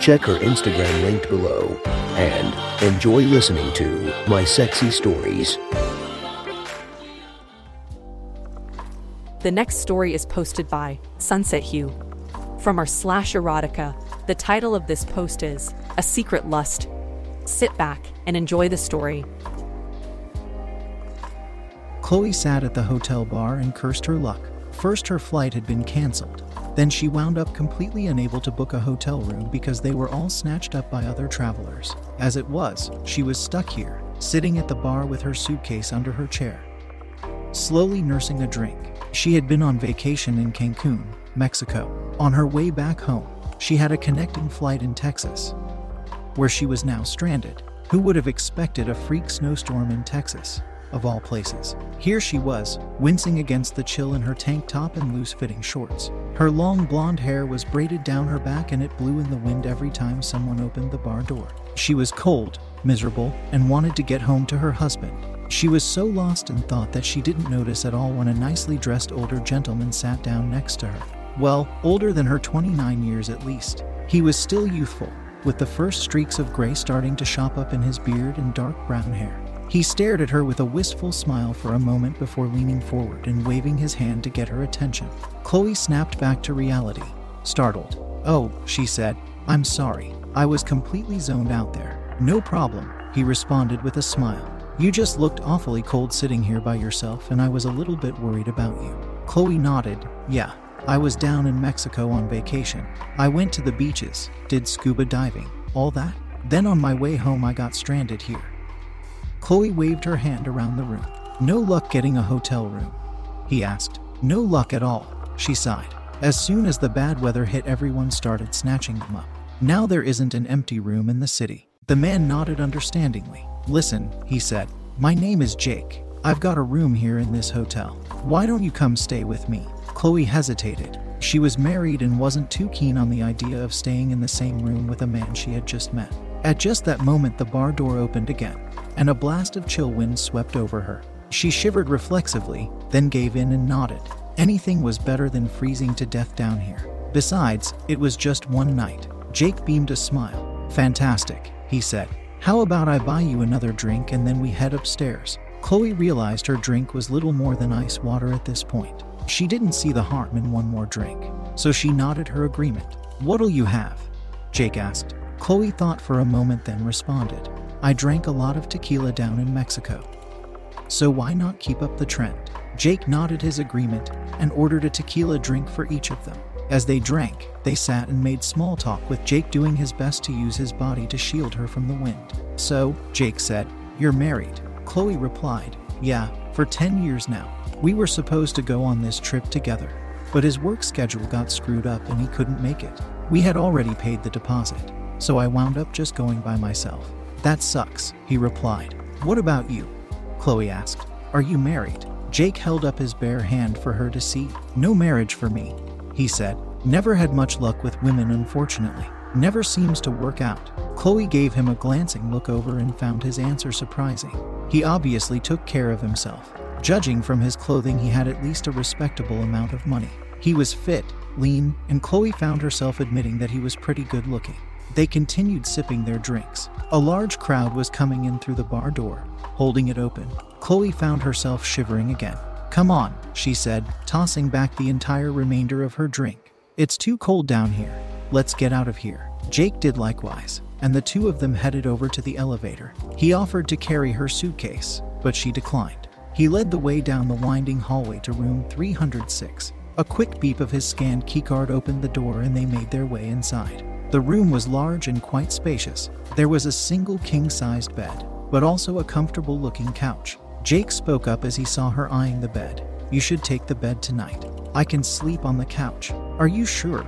Check her Instagram linked below and enjoy listening to My Sexy Stories. The next story is posted by Sunset Hue. From our slash erotica, the title of this post is A Secret Lust. Sit back and enjoy the story. Chloe sat at the hotel bar and cursed her luck. First, her flight had been cancelled. Then she wound up completely unable to book a hotel room because they were all snatched up by other travelers. As it was, she was stuck here, sitting at the bar with her suitcase under her chair, slowly nursing a drink. She had been on vacation in Cancun, Mexico. On her way back home, she had a connecting flight in Texas, where she was now stranded. Who would have expected a freak snowstorm in Texas, of all places? Here she was, wincing against the chill in her tank top and loose fitting shorts. Her long blonde hair was braided down her back and it blew in the wind every time someone opened the bar door. She was cold, miserable, and wanted to get home to her husband. She was so lost in thought that she didn't notice at all when a nicely dressed older gentleman sat down next to her. Well, older than her 29 years at least. He was still youthful, with the first streaks of gray starting to shop up in his beard and dark brown hair. He stared at her with a wistful smile for a moment before leaning forward and waving his hand to get her attention. Chloe snapped back to reality, startled. Oh, she said, I'm sorry. I was completely zoned out there. No problem, he responded with a smile. You just looked awfully cold sitting here by yourself, and I was a little bit worried about you. Chloe nodded. Yeah, I was down in Mexico on vacation. I went to the beaches, did scuba diving, all that. Then on my way home, I got stranded here. Chloe waved her hand around the room. No luck getting a hotel room? He asked. No luck at all, she sighed. As soon as the bad weather hit, everyone started snatching them up. Now there isn't an empty room in the city. The man nodded understandingly. Listen, he said, my name is Jake. I've got a room here in this hotel. Why don't you come stay with me? Chloe hesitated. She was married and wasn't too keen on the idea of staying in the same room with a man she had just met. At just that moment, the bar door opened again, and a blast of chill wind swept over her. She shivered reflexively, then gave in and nodded. Anything was better than freezing to death down here. Besides, it was just one night. Jake beamed a smile. Fantastic, he said. How about I buy you another drink and then we head upstairs? Chloe realized her drink was little more than ice water at this point. She didn't see the harm in one more drink, so she nodded her agreement. What'll you have? Jake asked. Chloe thought for a moment, then responded, I drank a lot of tequila down in Mexico. So why not keep up the trend? Jake nodded his agreement and ordered a tequila drink for each of them. As they drank, they sat and made small talk with Jake doing his best to use his body to shield her from the wind. So, Jake said, You're married. Chloe replied, Yeah, for 10 years now. We were supposed to go on this trip together, but his work schedule got screwed up and he couldn't make it. We had already paid the deposit, so I wound up just going by myself. That sucks, he replied. What about you? Chloe asked. Are you married? Jake held up his bare hand for her to see. No marriage for me, he said. Never had much luck with women, unfortunately. Never seems to work out. Chloe gave him a glancing look over and found his answer surprising. He obviously took care of himself. Judging from his clothing, he had at least a respectable amount of money. He was fit, lean, and Chloe found herself admitting that he was pretty good looking. They continued sipping their drinks. A large crowd was coming in through the bar door, holding it open. Chloe found herself shivering again. Come on, she said, tossing back the entire remainder of her drink. It's too cold down here. Let's get out of here. Jake did likewise, and the two of them headed over to the elevator. He offered to carry her suitcase, but she declined. He led the way down the winding hallway to room 306. A quick beep of his scanned keycard opened the door and they made their way inside. The room was large and quite spacious. There was a single king sized bed, but also a comfortable looking couch. Jake spoke up as he saw her eyeing the bed. You should take the bed tonight. I can sleep on the couch. Are you sure?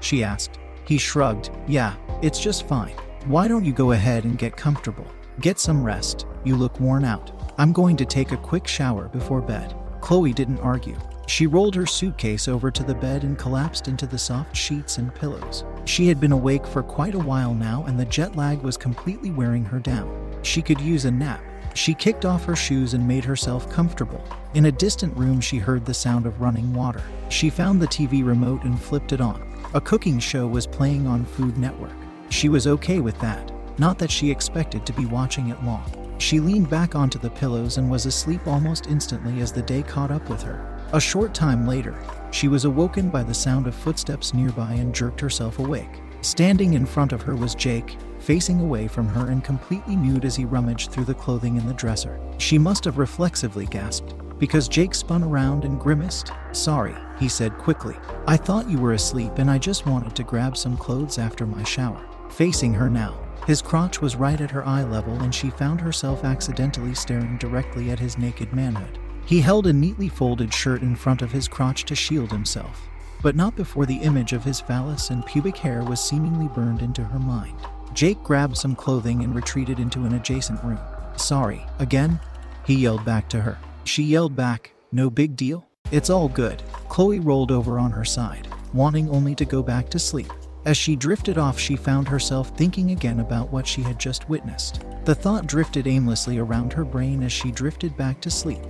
She asked. He shrugged. Yeah, it's just fine. Why don't you go ahead and get comfortable? Get some rest. You look worn out. I'm going to take a quick shower before bed. Chloe didn't argue. She rolled her suitcase over to the bed and collapsed into the soft sheets and pillows. She had been awake for quite a while now, and the jet lag was completely wearing her down. She could use a nap. She kicked off her shoes and made herself comfortable. In a distant room, she heard the sound of running water. She found the TV remote and flipped it on. A cooking show was playing on Food Network. She was okay with that, not that she expected to be watching it long. She leaned back onto the pillows and was asleep almost instantly as the day caught up with her. A short time later, she was awoken by the sound of footsteps nearby and jerked herself awake. Standing in front of her was Jake, facing away from her and completely nude as he rummaged through the clothing in the dresser. She must have reflexively gasped, because Jake spun around and grimaced. Sorry, he said quickly. I thought you were asleep and I just wanted to grab some clothes after my shower. Facing her now, his crotch was right at her eye level and she found herself accidentally staring directly at his naked manhood. He held a neatly folded shirt in front of his crotch to shield himself, but not before the image of his phallus and pubic hair was seemingly burned into her mind. Jake grabbed some clothing and retreated into an adjacent room. Sorry, again? He yelled back to her. She yelled back, No big deal. It's all good. Chloe rolled over on her side, wanting only to go back to sleep. As she drifted off, she found herself thinking again about what she had just witnessed. The thought drifted aimlessly around her brain as she drifted back to sleep,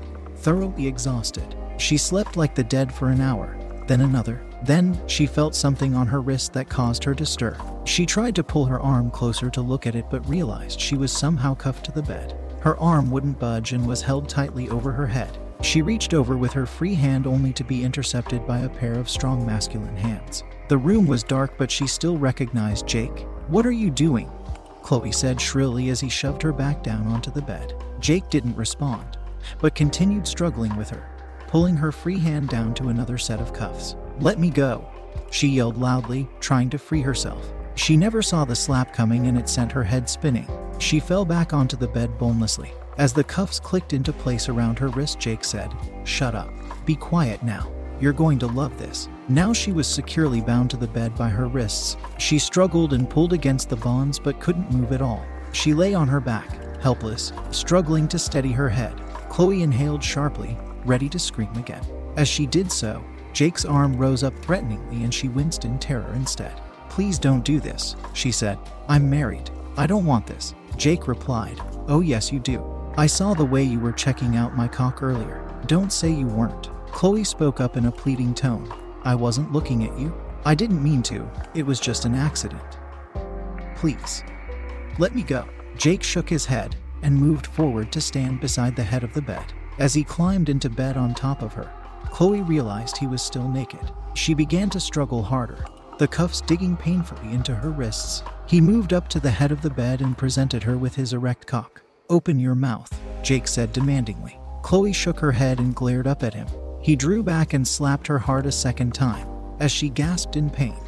thoroughly exhausted. She slept like the dead for an hour, then another. Then she felt something on her wrist that caused her to stir. She tried to pull her arm closer to look at it but realized she was somehow cuffed to the bed. Her arm wouldn't budge and was held tightly over her head. She reached over with her free hand only to be intercepted by a pair of strong masculine hands. The room was dark, but she still recognized Jake. What are you doing? Chloe said shrilly as he shoved her back down onto the bed. Jake didn't respond, but continued struggling with her, pulling her free hand down to another set of cuffs. Let me go, she yelled loudly, trying to free herself. She never saw the slap coming and it sent her head spinning. She fell back onto the bed bonelessly. As the cuffs clicked into place around her wrist, Jake said, Shut up. Be quiet now. You're going to love this. Now she was securely bound to the bed by her wrists. She struggled and pulled against the bonds but couldn't move at all. She lay on her back, helpless, struggling to steady her head. Chloe inhaled sharply, ready to scream again. As she did so, Jake's arm rose up threateningly and she winced in terror instead. Please don't do this, she said. I'm married. I don't want this. Jake replied, Oh, yes, you do. I saw the way you were checking out my cock earlier. Don't say you weren't. Chloe spoke up in a pleading tone. I wasn't looking at you. I didn't mean to. It was just an accident. Please. Let me go. Jake shook his head and moved forward to stand beside the head of the bed. As he climbed into bed on top of her, Chloe realized he was still naked. She began to struggle harder, the cuffs digging painfully into her wrists. He moved up to the head of the bed and presented her with his erect cock. Open your mouth, Jake said demandingly. Chloe shook her head and glared up at him. He drew back and slapped her hard a second time. As she gasped in pain,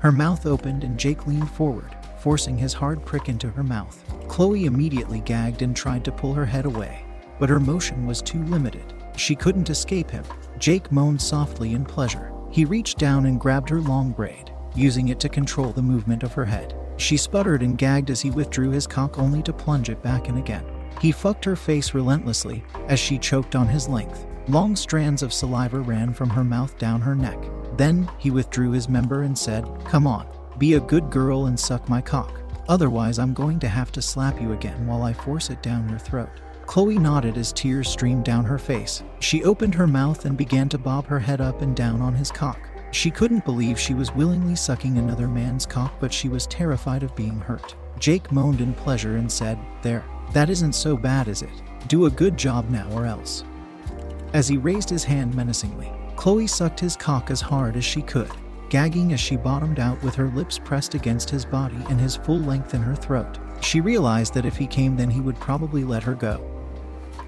her mouth opened and Jake leaned forward, forcing his hard prick into her mouth. Chloe immediately gagged and tried to pull her head away, but her motion was too limited. She couldn't escape him. Jake moaned softly in pleasure. He reached down and grabbed her long braid, using it to control the movement of her head. She sputtered and gagged as he withdrew his cock only to plunge it back in again. He fucked her face relentlessly as she choked on his length. Long strands of saliva ran from her mouth down her neck. Then he withdrew his member and said, Come on, be a good girl and suck my cock. Otherwise, I'm going to have to slap you again while I force it down your throat. Chloe nodded as tears streamed down her face. She opened her mouth and began to bob her head up and down on his cock. She couldn't believe she was willingly sucking another man's cock, but she was terrified of being hurt. Jake moaned in pleasure and said, There, that isn't so bad, is it? Do a good job now or else. As he raised his hand menacingly, Chloe sucked his cock as hard as she could, gagging as she bottomed out with her lips pressed against his body and his full length in her throat. She realized that if he came, then he would probably let her go.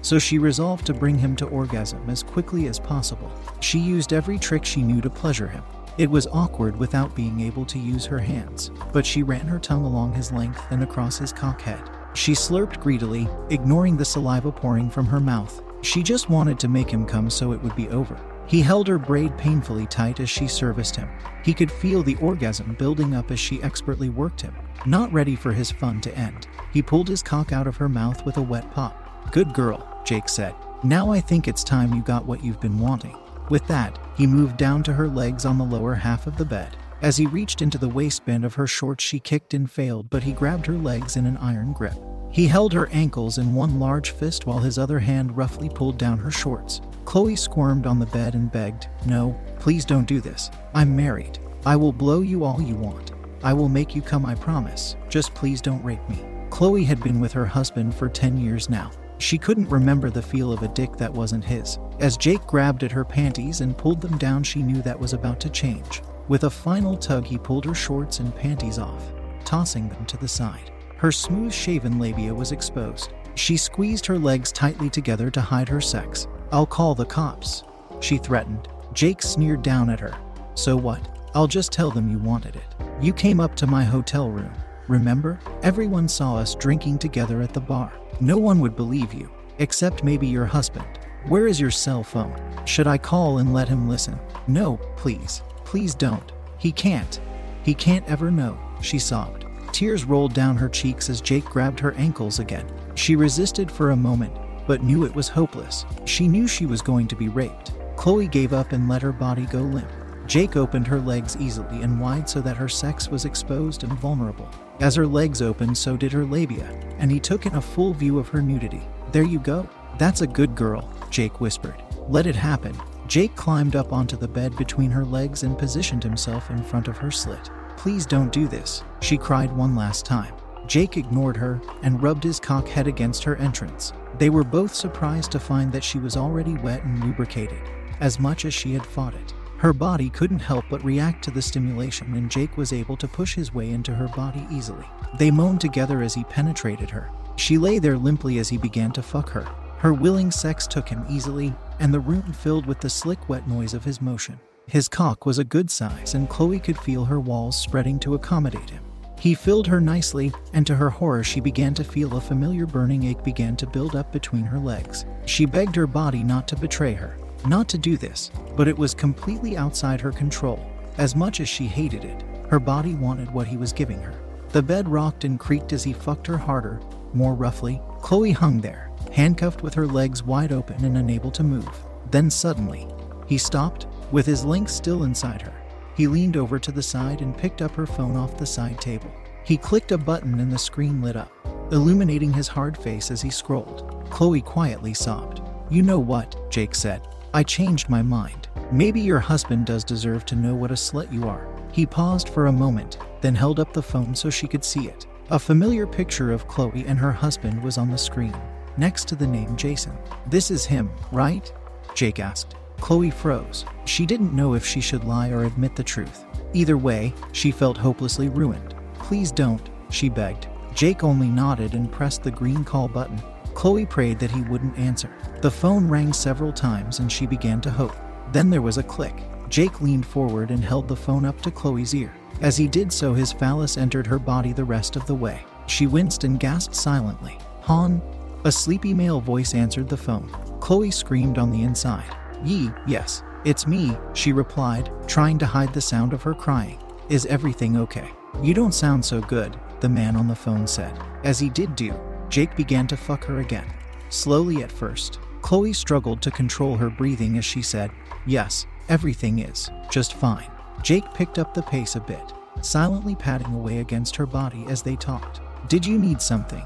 So she resolved to bring him to orgasm as quickly as possible. She used every trick she knew to pleasure him. It was awkward without being able to use her hands, but she ran her tongue along his length and across his cockhead. She slurped greedily, ignoring the saliva pouring from her mouth. She just wanted to make him come so it would be over. He held her braid painfully tight as she serviced him. He could feel the orgasm building up as she expertly worked him. Not ready for his fun to end, he pulled his cock out of her mouth with a wet pop. Good girl, Jake said. Now I think it's time you got what you've been wanting. With that, he moved down to her legs on the lower half of the bed. As he reached into the waistband of her shorts, she kicked and failed, but he grabbed her legs in an iron grip. He held her ankles in one large fist while his other hand roughly pulled down her shorts. Chloe squirmed on the bed and begged, No, please don't do this. I'm married. I will blow you all you want. I will make you come, I promise. Just please don't rape me. Chloe had been with her husband for 10 years now. She couldn't remember the feel of a dick that wasn't his. As Jake grabbed at her panties and pulled them down, she knew that was about to change. With a final tug, he pulled her shorts and panties off, tossing them to the side. Her smooth shaven labia was exposed. She squeezed her legs tightly together to hide her sex. I'll call the cops, she threatened. Jake sneered down at her. So what? I'll just tell them you wanted it. You came up to my hotel room. Remember? Everyone saw us drinking together at the bar. No one would believe you, except maybe your husband. Where is your cell phone? Should I call and let him listen? No, please. Please don't. He can't. He can't ever know, she sobbed. Tears rolled down her cheeks as Jake grabbed her ankles again. She resisted for a moment, but knew it was hopeless. She knew she was going to be raped. Chloe gave up and let her body go limp. Jake opened her legs easily and wide so that her sex was exposed and vulnerable. As her legs opened, so did her labia, and he took in a full view of her nudity. There you go. That's a good girl, Jake whispered. Let it happen. Jake climbed up onto the bed between her legs and positioned himself in front of her slit. Please don't do this, she cried one last time. Jake ignored her and rubbed his cock head against her entrance. They were both surprised to find that she was already wet and lubricated, as much as she had fought it. Her body couldn't help but react to the stimulation, and Jake was able to push his way into her body easily. They moaned together as he penetrated her. She lay there limply as he began to fuck her. Her willing sex took him easily, and the room filled with the slick, wet noise of his motion. His cock was a good size, and Chloe could feel her walls spreading to accommodate him. He filled her nicely, and to her horror, she began to feel a familiar burning ache began to build up between her legs. She begged her body not to betray her, not to do this, but it was completely outside her control. As much as she hated it, her body wanted what he was giving her. The bed rocked and creaked as he fucked her harder, more roughly. Chloe hung there, handcuffed with her legs wide open and unable to move. Then suddenly, he stopped, with his link still inside her. He leaned over to the side and picked up her phone off the side table. He clicked a button and the screen lit up, illuminating his hard face as he scrolled. Chloe quietly sobbed. You know what, Jake said. I changed my mind. Maybe your husband does deserve to know what a slut you are. He paused for a moment, then held up the phone so she could see it. A familiar picture of Chloe and her husband was on the screen, next to the name Jason. This is him, right? Jake asked. Chloe froze. She didn't know if she should lie or admit the truth. Either way, she felt hopelessly ruined. Please don't, she begged. Jake only nodded and pressed the green call button. Chloe prayed that he wouldn't answer. The phone rang several times and she began to hope. Then there was a click. Jake leaned forward and held the phone up to Chloe's ear. As he did so, his phallus entered her body the rest of the way. She winced and gasped silently. Han? A sleepy male voice answered the phone. Chloe screamed on the inside. Yi, yes, it's me, she replied, trying to hide the sound of her crying. Is everything okay? You don't sound so good, the man on the phone said. As he did do, Jake began to fuck her again. Slowly at first, Chloe struggled to control her breathing as she said, Yes, everything is just fine. Jake picked up the pace a bit, silently patting away against her body as they talked. Did you need something?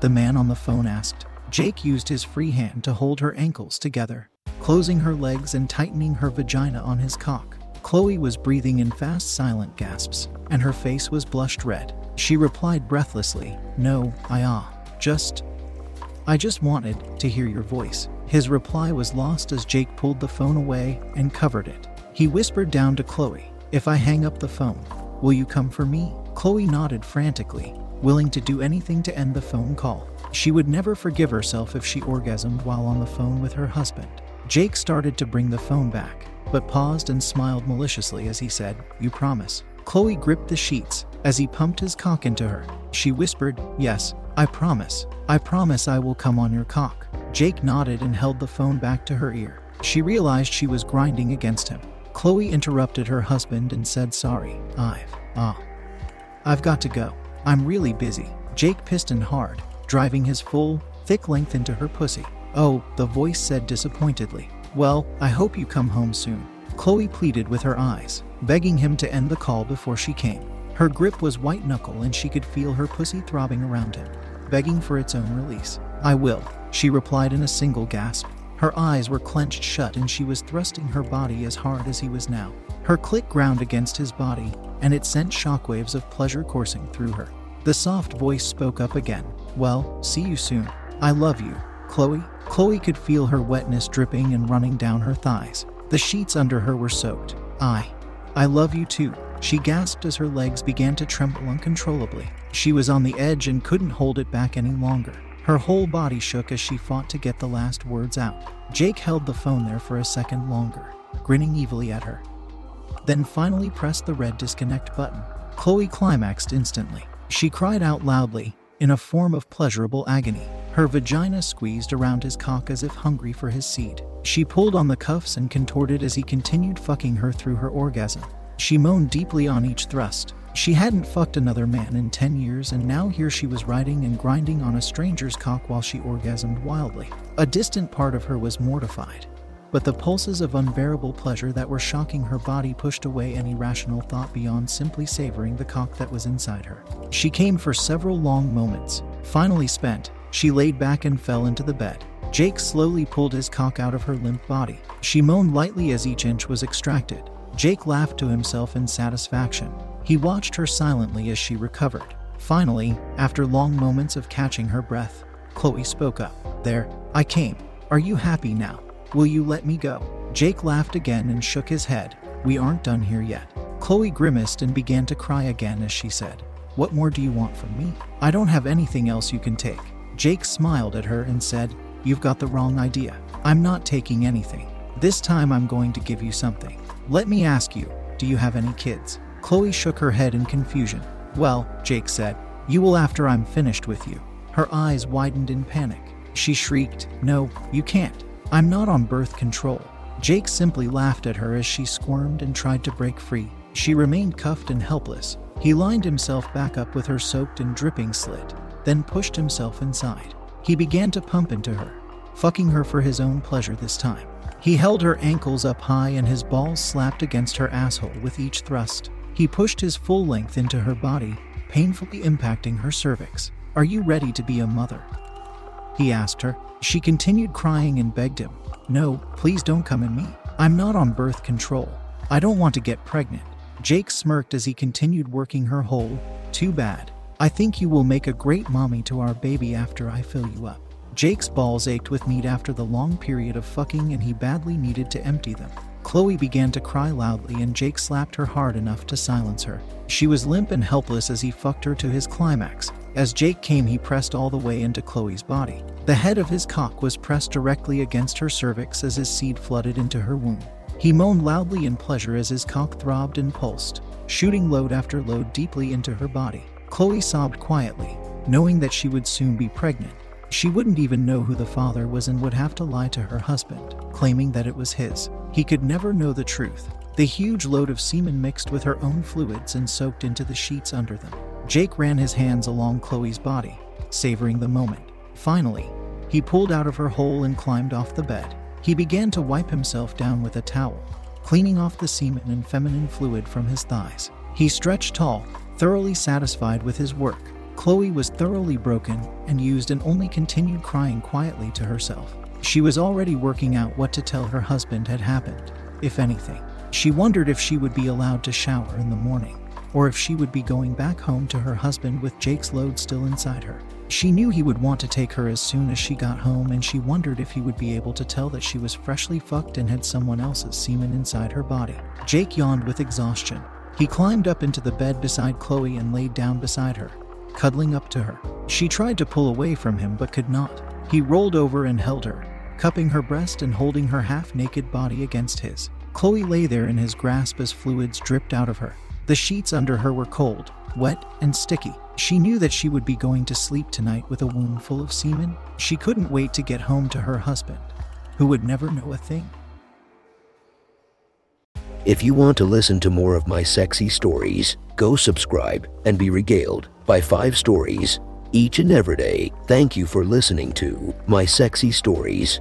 The man on the phone asked. Jake used his free hand to hold her ankles together, closing her legs and tightening her vagina on his cock. Chloe was breathing in fast, silent gasps, and her face was blushed red. She replied breathlessly, No, I ah. Just. I just wanted to hear your voice. His reply was lost as Jake pulled the phone away and covered it. He whispered down to Chloe, If I hang up the phone, will you come for me? Chloe nodded frantically, willing to do anything to end the phone call. She would never forgive herself if she orgasmed while on the phone with her husband. Jake started to bring the phone back, but paused and smiled maliciously as he said, You promise. Chloe gripped the sheets as he pumped his cock into her. She whispered, Yes, I promise. I promise I will come on your cock. Jake nodded and held the phone back to her ear. She realized she was grinding against him. Chloe interrupted her husband and said, Sorry, I've, ah. I've got to go. I'm really busy. Jake pistoned hard, driving his full, thick length into her pussy. Oh, the voice said disappointedly. Well, I hope you come home soon. Chloe pleaded with her eyes, begging him to end the call before she came. Her grip was white knuckle and she could feel her pussy throbbing around him, begging for its own release. I will, she replied in a single gasp. Her eyes were clenched shut and she was thrusting her body as hard as he was now. Her clit ground against his body, and it sent shockwaves of pleasure coursing through her. The soft voice spoke up again. Well, see you soon. I love you, Chloe. Chloe could feel her wetness dripping and running down her thighs. The sheets under her were soaked. I. I love you too. She gasped as her legs began to tremble uncontrollably. She was on the edge and couldn't hold it back any longer. Her whole body shook as she fought to get the last words out. Jake held the phone there for a second longer, grinning evilly at her. Then finally pressed the red disconnect button. Chloe climaxed instantly. She cried out loudly, in a form of pleasurable agony. Her vagina squeezed around his cock as if hungry for his seed. She pulled on the cuffs and contorted as he continued fucking her through her orgasm. She moaned deeply on each thrust, she hadn't fucked another man in 10 years, and now here she was riding and grinding on a stranger's cock while she orgasmed wildly. A distant part of her was mortified, but the pulses of unbearable pleasure that were shocking her body pushed away any rational thought beyond simply savoring the cock that was inside her. She came for several long moments. Finally spent, she laid back and fell into the bed. Jake slowly pulled his cock out of her limp body. She moaned lightly as each inch was extracted. Jake laughed to himself in satisfaction. He watched her silently as she recovered. Finally, after long moments of catching her breath, Chloe spoke up. There, I came. Are you happy now? Will you let me go? Jake laughed again and shook his head. We aren't done here yet. Chloe grimaced and began to cry again as she said, What more do you want from me? I don't have anything else you can take. Jake smiled at her and said, You've got the wrong idea. I'm not taking anything. This time I'm going to give you something. Let me ask you, do you have any kids? Chloe shook her head in confusion. Well, Jake said, you will after I'm finished with you. Her eyes widened in panic. She shrieked, No, you can't. I'm not on birth control. Jake simply laughed at her as she squirmed and tried to break free. She remained cuffed and helpless. He lined himself back up with her soaked and dripping slit, then pushed himself inside. He began to pump into her, fucking her for his own pleasure this time. He held her ankles up high and his balls slapped against her asshole with each thrust. He pushed his full length into her body, painfully impacting her cervix. Are you ready to be a mother? He asked her. She continued crying and begged him, No, please don't come in me. I'm not on birth control. I don't want to get pregnant. Jake smirked as he continued working her hole. Too bad. I think you will make a great mommy to our baby after I fill you up. Jake's balls ached with meat after the long period of fucking and he badly needed to empty them. Chloe began to cry loudly, and Jake slapped her hard enough to silence her. She was limp and helpless as he fucked her to his climax. As Jake came, he pressed all the way into Chloe's body. The head of his cock was pressed directly against her cervix as his seed flooded into her womb. He moaned loudly in pleasure as his cock throbbed and pulsed, shooting load after load deeply into her body. Chloe sobbed quietly, knowing that she would soon be pregnant. She wouldn't even know who the father was and would have to lie to her husband, claiming that it was his. He could never know the truth. The huge load of semen mixed with her own fluids and soaked into the sheets under them. Jake ran his hands along Chloe's body, savoring the moment. Finally, he pulled out of her hole and climbed off the bed. He began to wipe himself down with a towel, cleaning off the semen and feminine fluid from his thighs. He stretched tall, thoroughly satisfied with his work. Chloe was thoroughly broken and used and only continued crying quietly to herself. She was already working out what to tell her husband had happened, if anything. She wondered if she would be allowed to shower in the morning, or if she would be going back home to her husband with Jake's load still inside her. She knew he would want to take her as soon as she got home, and she wondered if he would be able to tell that she was freshly fucked and had someone else's semen inside her body. Jake yawned with exhaustion. He climbed up into the bed beside Chloe and laid down beside her cuddling up to her. She tried to pull away from him but could not. He rolled over and held her, cupping her breast and holding her half naked body against his. Chloe lay there in his grasp as fluids dripped out of her. The sheets under her were cold, wet and sticky. She knew that she would be going to sleep tonight with a womb full of semen. She couldn't wait to get home to her husband, who would never know a thing. If you want to listen to more of my sexy stories, go subscribe and be regaled by five stories each and every day. Thank you for listening to my sexy stories.